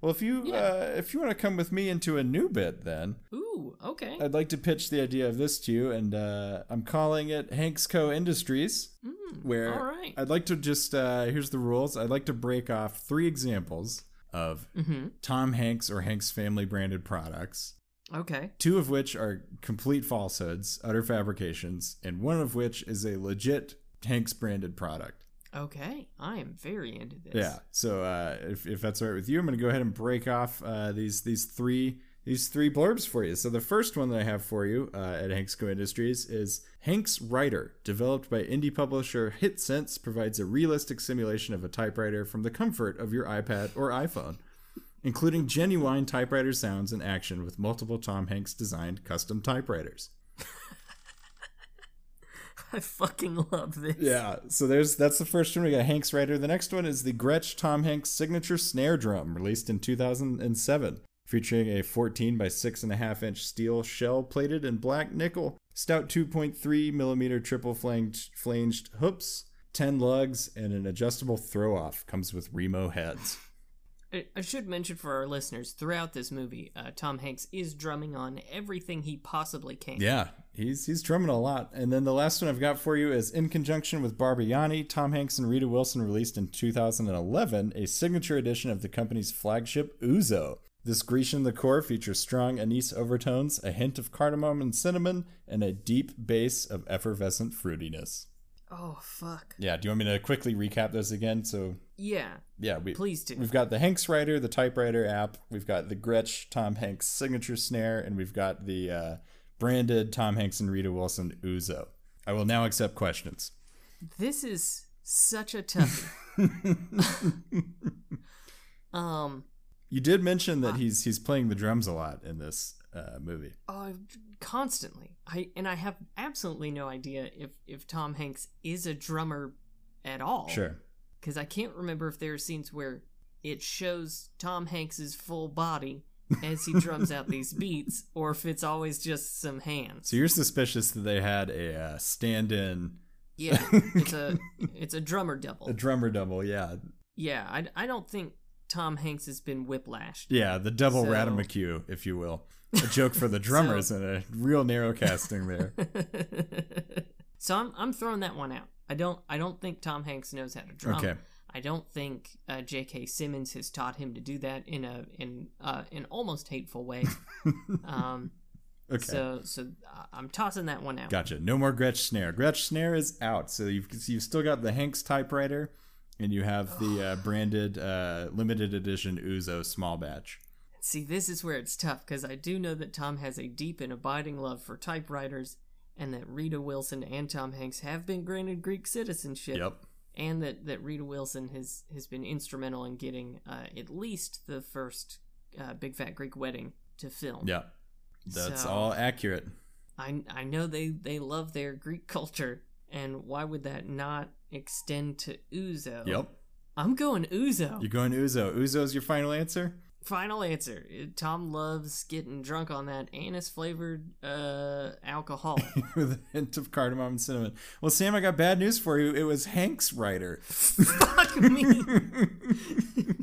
C: Well, if you
B: Yeah.
C: uh, if you want to come with me into a new bit, then
B: Ooh, okay.
C: I'd like to pitch the idea of this to you, and uh, I'm calling it Hanks Co. Industries.
B: Mm,
C: Where
B: all right.
C: I'd like to just uh, here's the rules. I'd like to break off three examples of
B: mm-hmm.
C: Tom Hanks or Hanks family branded products.
B: Okay.
C: two of which are complete falsehoods, utter fabrications, and one of which is a legit Hanks branded product.
B: Okay. I am very into this.
C: Yeah. So uh, if, if that's all right with you, I'm going to go ahead and break off uh, these these three these three blurbs for you. So the first one that I have for you uh, at Hanks Co Industries is Hanx Writer, developed by indie publisher Hitcents, provides a realistic simulation of a typewriter from the comfort of your iPad or iPhone. Including genuine typewriter sounds and action with multiple Tom Hanks designed custom typewriters. [laughs]
B: I fucking love this.
C: Yeah, so there's that's the first one. We got Hanx Writer. The next one is the Gretsch Tom Hanks signature snare drum, released in 2007, featuring a 14 by 6.5 inch steel shell plated in black nickel, stout 2.3 millimeter triple flanged, flanged hoops, 10 lugs, and an adjustable throw off. Comes with Remo heads.
B: I, should mention for our listeners throughout this movie, uh, Tom Hanks is drumming on everything he possibly can.
C: Yeah, he's he's drumming a lot. And then the last one I've got for you is in conjunction with Barbayanni, Tom Hanks and Rita Wilson released in 2011 a signature edition of the company's flagship Ouzo. This Grecian liqueur features strong anise overtones, a hint of cardamom and cinnamon, and a deep base of effervescent fruitiness.
B: Oh fuck.
C: Yeah, do you want me to quickly recap those again? So
B: Yeah,
C: Yeah, we
B: please do.
C: We've got the Hanx Writer, the typewriter app. We've got the Gretsch Tom Hanks signature snare, and we've got the uh, branded Tom Hanks and Rita Wilson Ouzo. I will now accept questions.
B: This is such a tough. [laughs] um,
C: You did mention that he's he's playing the drums a lot in this uh, movie.
B: uh, constantly. I and I have absolutely no idea if if Tom Hanks is a drummer at all.
C: Sure.
B: Because I can't remember if there are scenes where it shows Tom Hanks's full body as he drums out these beats, or if it's always just some hands.
C: So you're suspicious that they had a uh, stand-in,
B: Yeah, it's a [laughs] it's a drummer double.
C: a drummer double. Yeah,
B: Yeah, I, I don't think Tom Hanks has been whiplashed.
C: yeah, the double
B: So-
C: Ratamacue, if you will. A joke for the [laughs] [laughs] drummers and a real narrow casting there.
B: so I'm I'm throwing that one out. I don't I don't think Tom Hanks knows how to drum.
C: Okay.
B: I don't think uh, J.K. Simmons has taught him to do that in a in uh, an almost hateful way. [laughs] um,
C: Okay.
B: So so uh, I'm tossing that one out.
C: Gotcha. No more Gretsch snare. Gretsch snare is out. So you've you've still got the Hanks typewriter, and you have the uh, [sighs] branded uh, limited edition Ouzo small batch.
B: See, this is where it's tough because I do know that Tom has a deep and abiding love for typewriters, and that Rita Wilson and Tom Hanks have been granted Greek citizenship.
C: Yep.
B: and that, that Rita Wilson has, has been instrumental in getting uh, at least the first uh, Big Fat Greek Wedding to film.
C: Yeah. That's
B: So-
C: all accurate.
B: I, I know they, they love their Greek culture, and why would that not extend to Ouzo?
C: Yep.
B: I'm going Ouzo.
C: You're going Ouzo. Ouzo's your final answer?
B: Final answer. Tom loves getting drunk on that anise flavored uh, alcohol. [laughs]
C: With a hint of cardamom and cinnamon. Well, Sam, I got bad news for you. It was Hanx writer.
B: Fuck me. [laughs]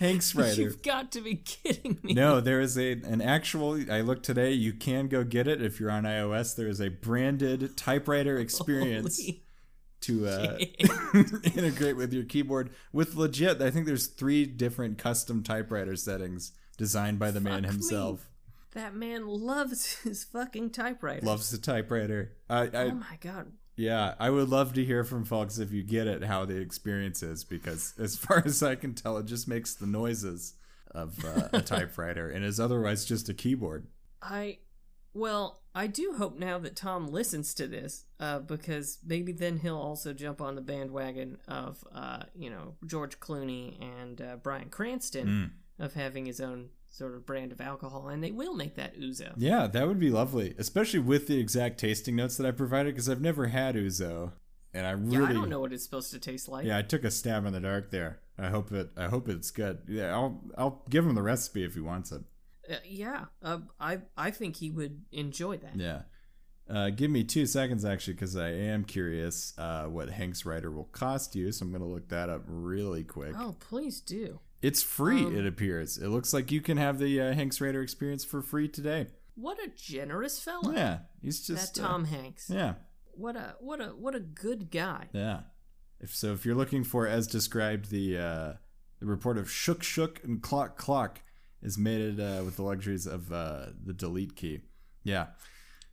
C: Hanx writer.
B: You've got to be kidding me.
C: No, there is a an actual. I looked today. You can go get it if you're on iOS. There is a branded typewriter [laughs] experience
B: Holy
C: to uh, [laughs] integrate with your keyboard with legit. I think there's three different custom typewriter settings designed by the man
B: Fuck me.
C: himself.
B: That man loves [laughs] his fucking typewriter.
C: Loves the typewriter. I, I
B: oh my god.
C: yeah, I would love to hear from folks if you get it how the experience is because [laughs] as far as I can tell, it just makes the noises of uh, a typewriter and is otherwise just a keyboard.
B: I well, I do hope now that Tom listens to this, uh, because maybe then he'll also jump on the bandwagon of uh, you know, George Clooney and uh, Bryan Cranston
C: Mm.
B: of having his own sort of brand of alcohol, and they will make that Ouzo.
C: Yeah, that would be lovely, especially with the exact tasting notes that I provided because I've never had Ouzo, and I really
B: Yeah, I don't know what it's supposed to taste like.
C: Yeah, I took a stab in the dark there. I hope it. I hope it's good. Yeah, I'll I'll give him the recipe if he wants it.
B: Uh, yeah, uh, I I think he would enjoy that.
C: Yeah. Uh, give me two seconds actually, because I am curious uh, what Hanx Writer will cost you. So I'm gonna look that up really quick.
B: Oh, please do.
C: It's free.
B: Um,
C: it appears. It looks like you can have the uh, Hanx Writer experience for free today.
B: What a generous fellow!
C: Yeah, he's just
B: that
C: uh,
B: Tom Hanks.
C: yeah,
B: What a what a what a good guy.
C: yeah. If so, if you're looking for, as described, the uh, the report of Shook Shook and Clock Clock is made uh, with the luxuries of uh, the delete key. Yeah.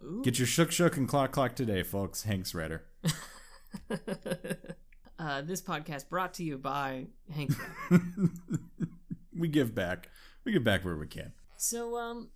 B: Ooh.
C: Get your shook shook and clock clock today, folks. Hanx Writer. [laughs]
B: uh, this podcast brought to you by Hank. Brown. [laughs]
C: we give back. We give back where we can.
B: so um,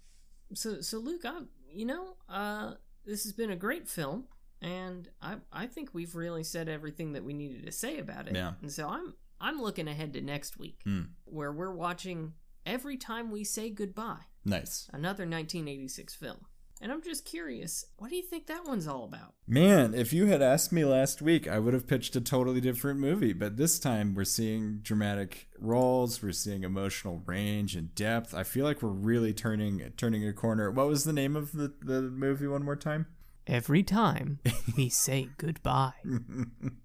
B: so so Luke, I you know uh, this has been a great film, and I I think we've really said everything that we needed to say about it.
C: Yeah.
B: And so I'm I'm looking ahead to next week,
C: Hmm.
B: where we're watching every time we say goodbye,
C: Nice.
B: another 1986 film. And I'm just curious, what do you think that one's all about?
C: Man, if you had asked me last week, I would have pitched a totally different movie. But this time we're seeing dramatic roles, we're seeing emotional range and depth. I feel like we're really turning turning a corner. What was the name of the, the movie one more time?
B: Every time we say goodbye. [laughs]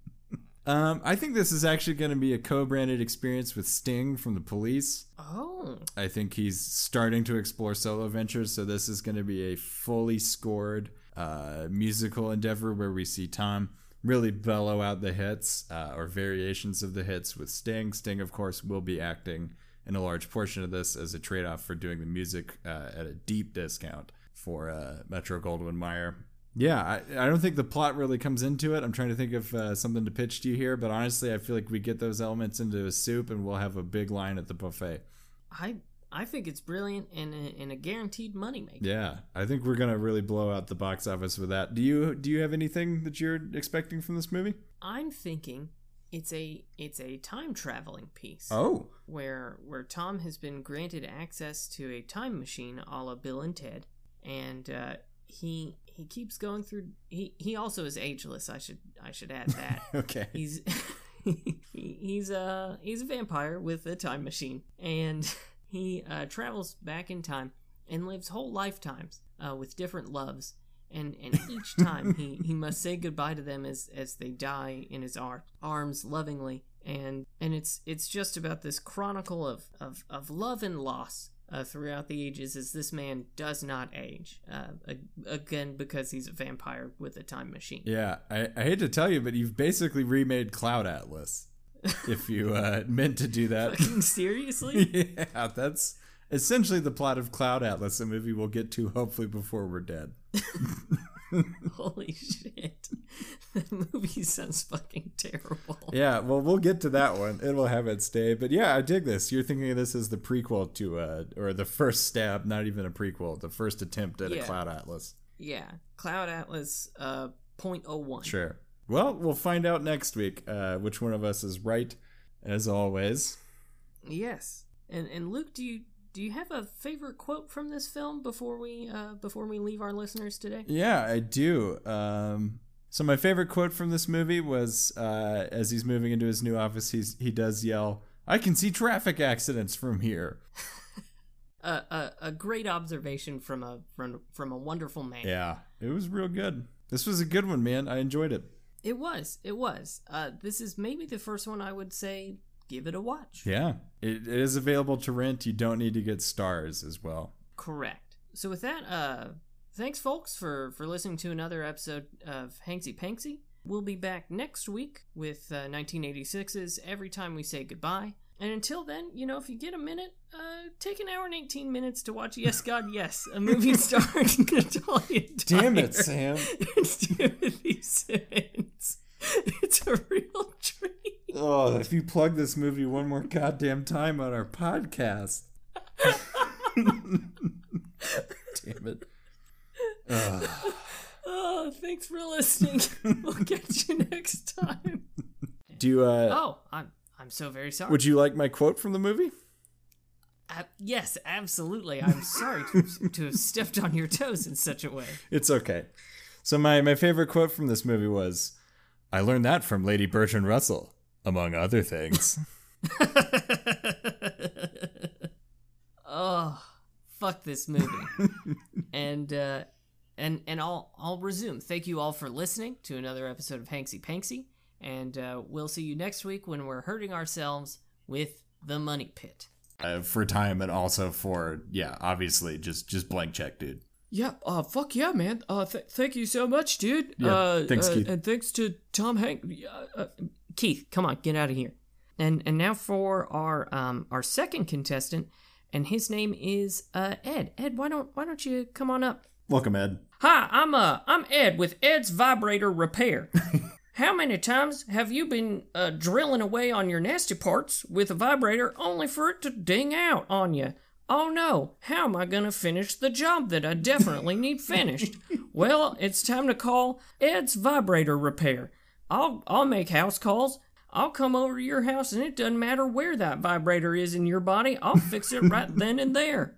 C: Um, I think this is actually going to be a co-branded experience with Sting from the Police.
B: Oh,
C: I think he's starting to explore solo ventures, so this is going to be a fully scored uh, musical endeavor where we see Tom really bellow out the hits uh, or variations of the hits with Sting. Sting, of course, will be acting in a large portion of this as a trade off for doing the music uh, at a deep discount for uh, Metro Goldwyn Mayer. Yeah, I, I don't think the plot really comes into it. I'm trying to think of uh, something to pitch to you here, but honestly, I feel like we get those elements into a soup and we'll have a big line at the buffet.
B: I I think it's brilliant and a, and a guaranteed moneymaker.
C: Yeah, I think we're gonna really blow out the box office with that. Do you do you have anything that you're expecting from this movie?
B: I'm thinking it's a it's a time traveling piece.
C: Oh,
B: where where Tom has been granted access to a time machine, a la Bill and Ted, and uh, he he keeps going through. He he also is ageless. I should I should add that. [laughs]
C: okay.
B: He's [laughs] he's a he's a vampire with a time machine, and [laughs] he uh, travels back in time and lives whole lifetimes uh, with different loves. And, and each time he, he must say goodbye to them as, as they die in his ar- arms lovingly and and it's it's just about this chronicle of, of, of love and loss uh, throughout the ages is this man does not age. Uh, again, because he's a vampire with a time machine.
C: Yeah, I, I hate to tell you, but you've basically remade Cloud Atlas. [laughs] if you uh, meant to do that.
B: Fucking seriously? [laughs]
C: yeah, that's essentially the plot of Cloud Atlas, a movie we'll get to hopefully before we're dead. [laughs] [laughs]
B: Holy shit. [laughs] That movie sounds fucking terrible.
C: Yeah, well, we'll get to that one. It will have its day. But yeah, I dig this. You're thinking of this as the prequel to, uh, or the first stab, not even a prequel, the first attempt at
B: Yeah.
C: a Cloud Atlas.
B: Yeah. Cloud Atlas uh 0.01.
C: Sure. Well, we'll find out next week uh, which one of us is right, as always.
B: Yes. And and Luke, do you do you have a favorite quote from this film before we uh before we leave our listeners today?
C: Yeah, I do. Um, so my favorite quote from this movie was uh, as he's moving into his new office, he's he does yell, "I can see traffic accidents from here." [laughs]
B: A a, a great observation from a from from a wonderful man.
C: Yeah, it was real good. This was a good one, man. I enjoyed it.
B: It was. It was. Uh, this is maybe the first one I would say give it a watch.
C: Yeah, it, it is available to rent. You don't need to get stars as well.
B: Correct. So with that, uh, thanks folks for for listening to another episode of Hanksy Panksy. We'll be back next week with uh, 1986's Every Time We Say Goodbye. And until then, you know, if you get a minute, uh, take an hour and 18 minutes to watch Yes, God, Yes, a movie [laughs] starring [laughs] Natalia
C: Damn it, Sam. [laughs]
B: and Timothy Simons. It's a real treat.
C: Oh, if you plug this movie one more goddamn time on our podcast. Damn it. Ugh.
B: Oh, thanks for listening. [laughs] we'll catch you next time.
C: Do you, uh,
B: Oh, I'm I'm so very sorry.
C: would you like my quote from the movie?
B: Uh, yes, absolutely. I'm sorry to, to have stepped on your toes in such a way.
C: It's okay. So my my favorite quote from this movie was, "I learned that from Lady Bertrand Russell, among other things." [laughs]
B: oh, fuck this movie. and uh, and and I'll I'll resume. Thank you all for listening to another episode of Hanksy Panksy, and uh, we'll see you next week when we're hurting ourselves with the Money Pit.
C: uh, for time and also for yeah, obviously just just blank check, dude.
B: Yeah, uh, fuck yeah, man. Uh, th- thank you so much, dude.
C: Yeah,
B: uh,
C: thanks,
B: uh,
C: Keith.
B: And thanks to Tom Hank. Uh, uh, Keith, come on, get out of here. And and now for our um our second contestant, and his name is uh Ed. Ed, why don't why don't you come on up?
C: Welcome, Ed.
B: Hi, I'm uh I'm Ed with Ed's Vibrator Repair. [laughs] How many times have you been uh, drilling away on your nasty parts with a vibrator only for it to ding out on you? Oh no, how am I gonna finish the job that I definitely need finished? [laughs] well, it's time to call Ed's Vibrator Repair. I'll I'll make house calls. I'll come over to your house and it doesn't matter where that vibrator is in your body. I'll fix it right [laughs] then and there.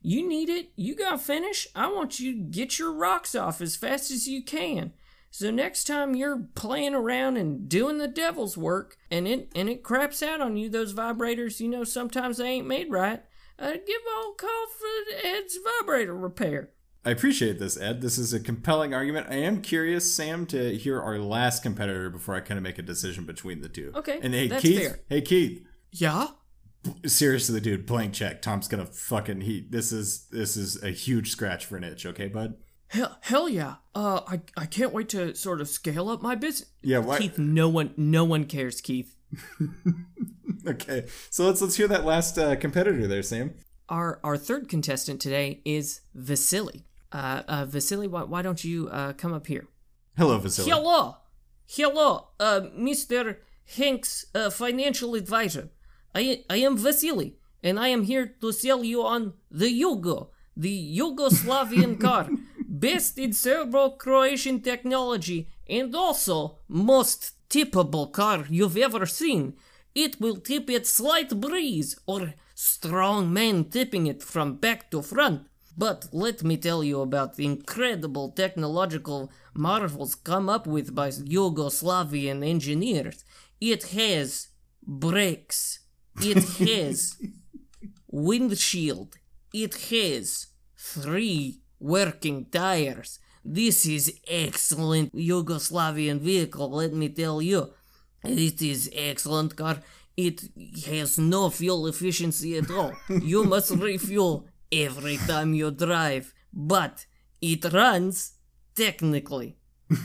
B: You need it. You got to finish. I want you to get your rocks off as fast as you can. So next time you're playing around and doing the devil's work and it and it craps out on you, those vibrators, you know, sometimes they ain't made right. Uh, give old call for Ed's vibrator repair.
C: I appreciate this, Ed. This is a compelling argument. I am curious, Sam, to hear our last competitor before I kind of make a decision between the two.
B: Okay,
C: And hey,
B: that's
C: Keith.
B: fair.
C: Hey, Keith.
B: Yeah.
C: Seriously, dude, blank check. Tom's gonna fucking he. This is this is a huge scratch for an itch. Okay, bud.
B: Hell, hell yeah. Uh, I I can't wait to sort of scale up my business.
C: Yeah. Why?
B: Keith, no one no one cares, Keith. [laughs]
C: Okay. So let's let's hear that last uh, competitor there, Sam.
B: Our our third contestant today is Vasily. Uh, uh, Vasily, why, why don't you uh, come up here?
C: Hello, Vasily.
B: Hello, hello, uh, Mr. Hanks, uh, financial advisor. I I am Vasily, and I am here to sell you on the Yugo, the Yugoslavian [laughs] car, best in Serbo-Croatian technology, and also most tippable car you've ever seen. It will tip at slight breeze or strong man tipping it from back to front. But let me tell you about the incredible technological marvels come up with by Yugoslavian engineers. It has brakes. It [laughs] has windshield. It has three working tires. This is excellent Yugoslavian vehicle, let me tell you. It is excellent car. It has no fuel efficiency at all. you must refuel every time you drive, but it runs technically. [laughs]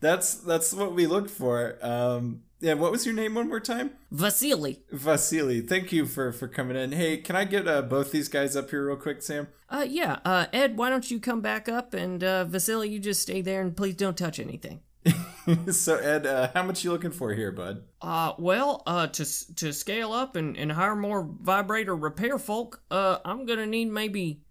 C: that's that's what we look for. Um, yeah, what was your name one more time?
B: Vasily.
C: Vasily. Thank you for for coming in. Hey, can I get uh, both these guys up here real quick, Sam?
B: Uh, yeah. Uh, Ed, why don't you come back up, and uh, Vasily, you just stay there, and please don't touch anything. [laughs]
C: so Ed, uh, how much you looking for here, bud?
B: Uh, well, uh, to to scale up and, and hire more vibrator repair folk, uh, I'm gonna need maybe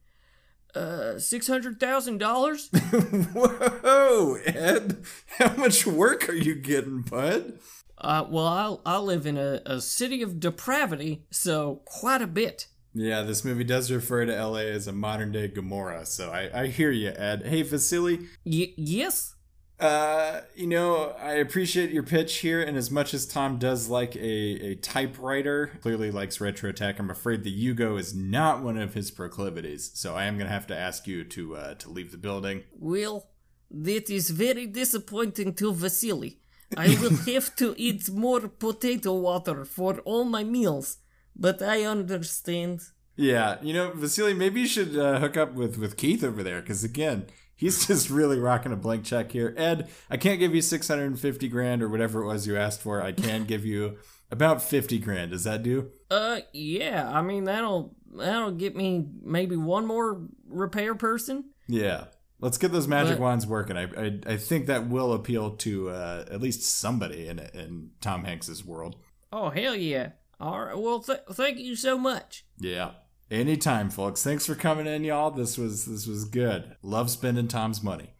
B: uh six hundred thousand dollars. [laughs]
C: Whoa, Ed, how much work are you getting, bud?
B: Uh, well, I I live in a, a city of depravity, so quite a bit.
C: Yeah, this movie does refer to LA as a modern day Gomorrah, so I, I hear you, Ed. Hey, Vasily.
B: Y- yes?
C: Uh, you know, I appreciate your pitch here, and as much as Tom does like a, a typewriter, clearly likes retro tech, I'm afraid the Yugo is not one of his proclivities. So I am gonna have to ask you to uh, to leave the building.
B: Well, that is very disappointing to Vasily. I will [laughs] have to eat more potato water for all my meals, but I understand.
C: Yeah, you know, Vasily, maybe you should uh, hook up with with Keith over there, because again, He's [laughs] just really rocking a blank check here. Ed, I can't give you 650 grand or whatever it was you asked for. I can give you about 50 grand. Does that do?
B: Uh, yeah. I mean, that'll that'll get me maybe one more repair person.
C: Yeah. Let's get those magic but, wands working. I, I, I think that will appeal to uh, at least somebody in in Tom Hanks's world.
B: Oh hell yeah! All right. Well, th- thank you so much.
C: Yeah. Anytime, folks. Thanks for coming in, y'all. This was this was good. Love spending Tom's money.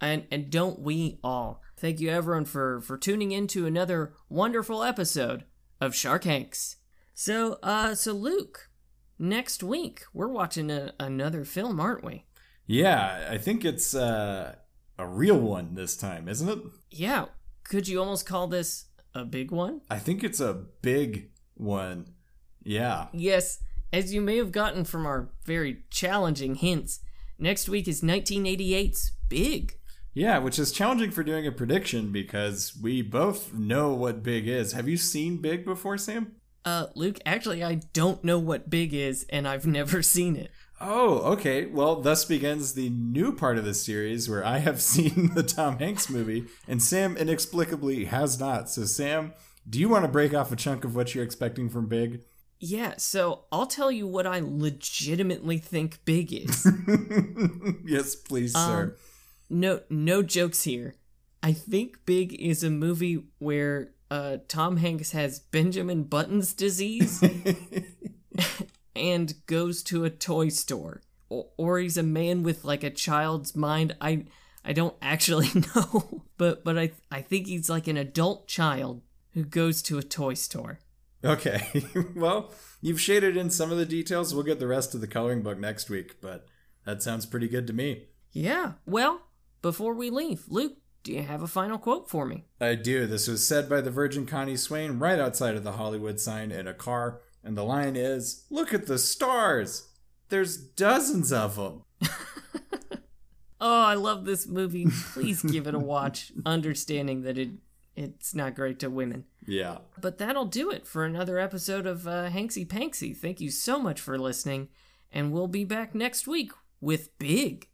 B: And and don't we all? Thank you everyone for for tuning in to another wonderful episode of Shark Hanks. So uh so Luke, next week we're watching a, another film, aren't we?
C: Yeah, I think it's uh a real one this time, isn't it?
B: Yeah. Could you almost call this a big one?
C: I think it's a big one. Yeah.
B: Yes. As you may have gotten from our very challenging hints, next week is 1988's Big.
C: Yeah, which is challenging for doing a prediction because we both know what Big is. Have you seen Big before, Sam?
B: Uh, Luke, actually, I don't know what Big is, and I've [laughs] never seen it.
C: Oh, okay. Well, thus begins the new part of the series where I have [laughs] seen the Tom Hanks movie, and Sam inexplicably has not. So, Sam, do you want to break off a chunk of what you're expecting from Big?
B: Yeah, so I'll tell you what I legitimately think Big is. [laughs]
C: yes, please, um, sir.
B: No, no jokes here. I think Big is a movie where uh, Tom Hanks has Benjamin Button's disease [laughs] and goes to a toy store, or, or he's a man with like a child's mind. I I don't actually [laughs] know, but but I I think he's like an adult child who goes to a toy store.
C: Okay. [laughs] well, you've shaded in some of the details. We'll get the rest of the coloring book next week, but that sounds pretty good to me.
B: Yeah. Well, before we leave, Luke, do you have a final quote for me?
C: I do. This was said by the Virgin Connie Swain right outside of the Hollywood sign in a car, and the line is Look at the stars! There's dozens of them. [laughs]
B: oh, I love this movie. Please give it a watch, [laughs] understanding that it it's not great to women.
C: Yeah.
B: But that'll do it for another episode of uh, Hanksy Panksy. Thank you so much for listening, and we'll be back next week with Big.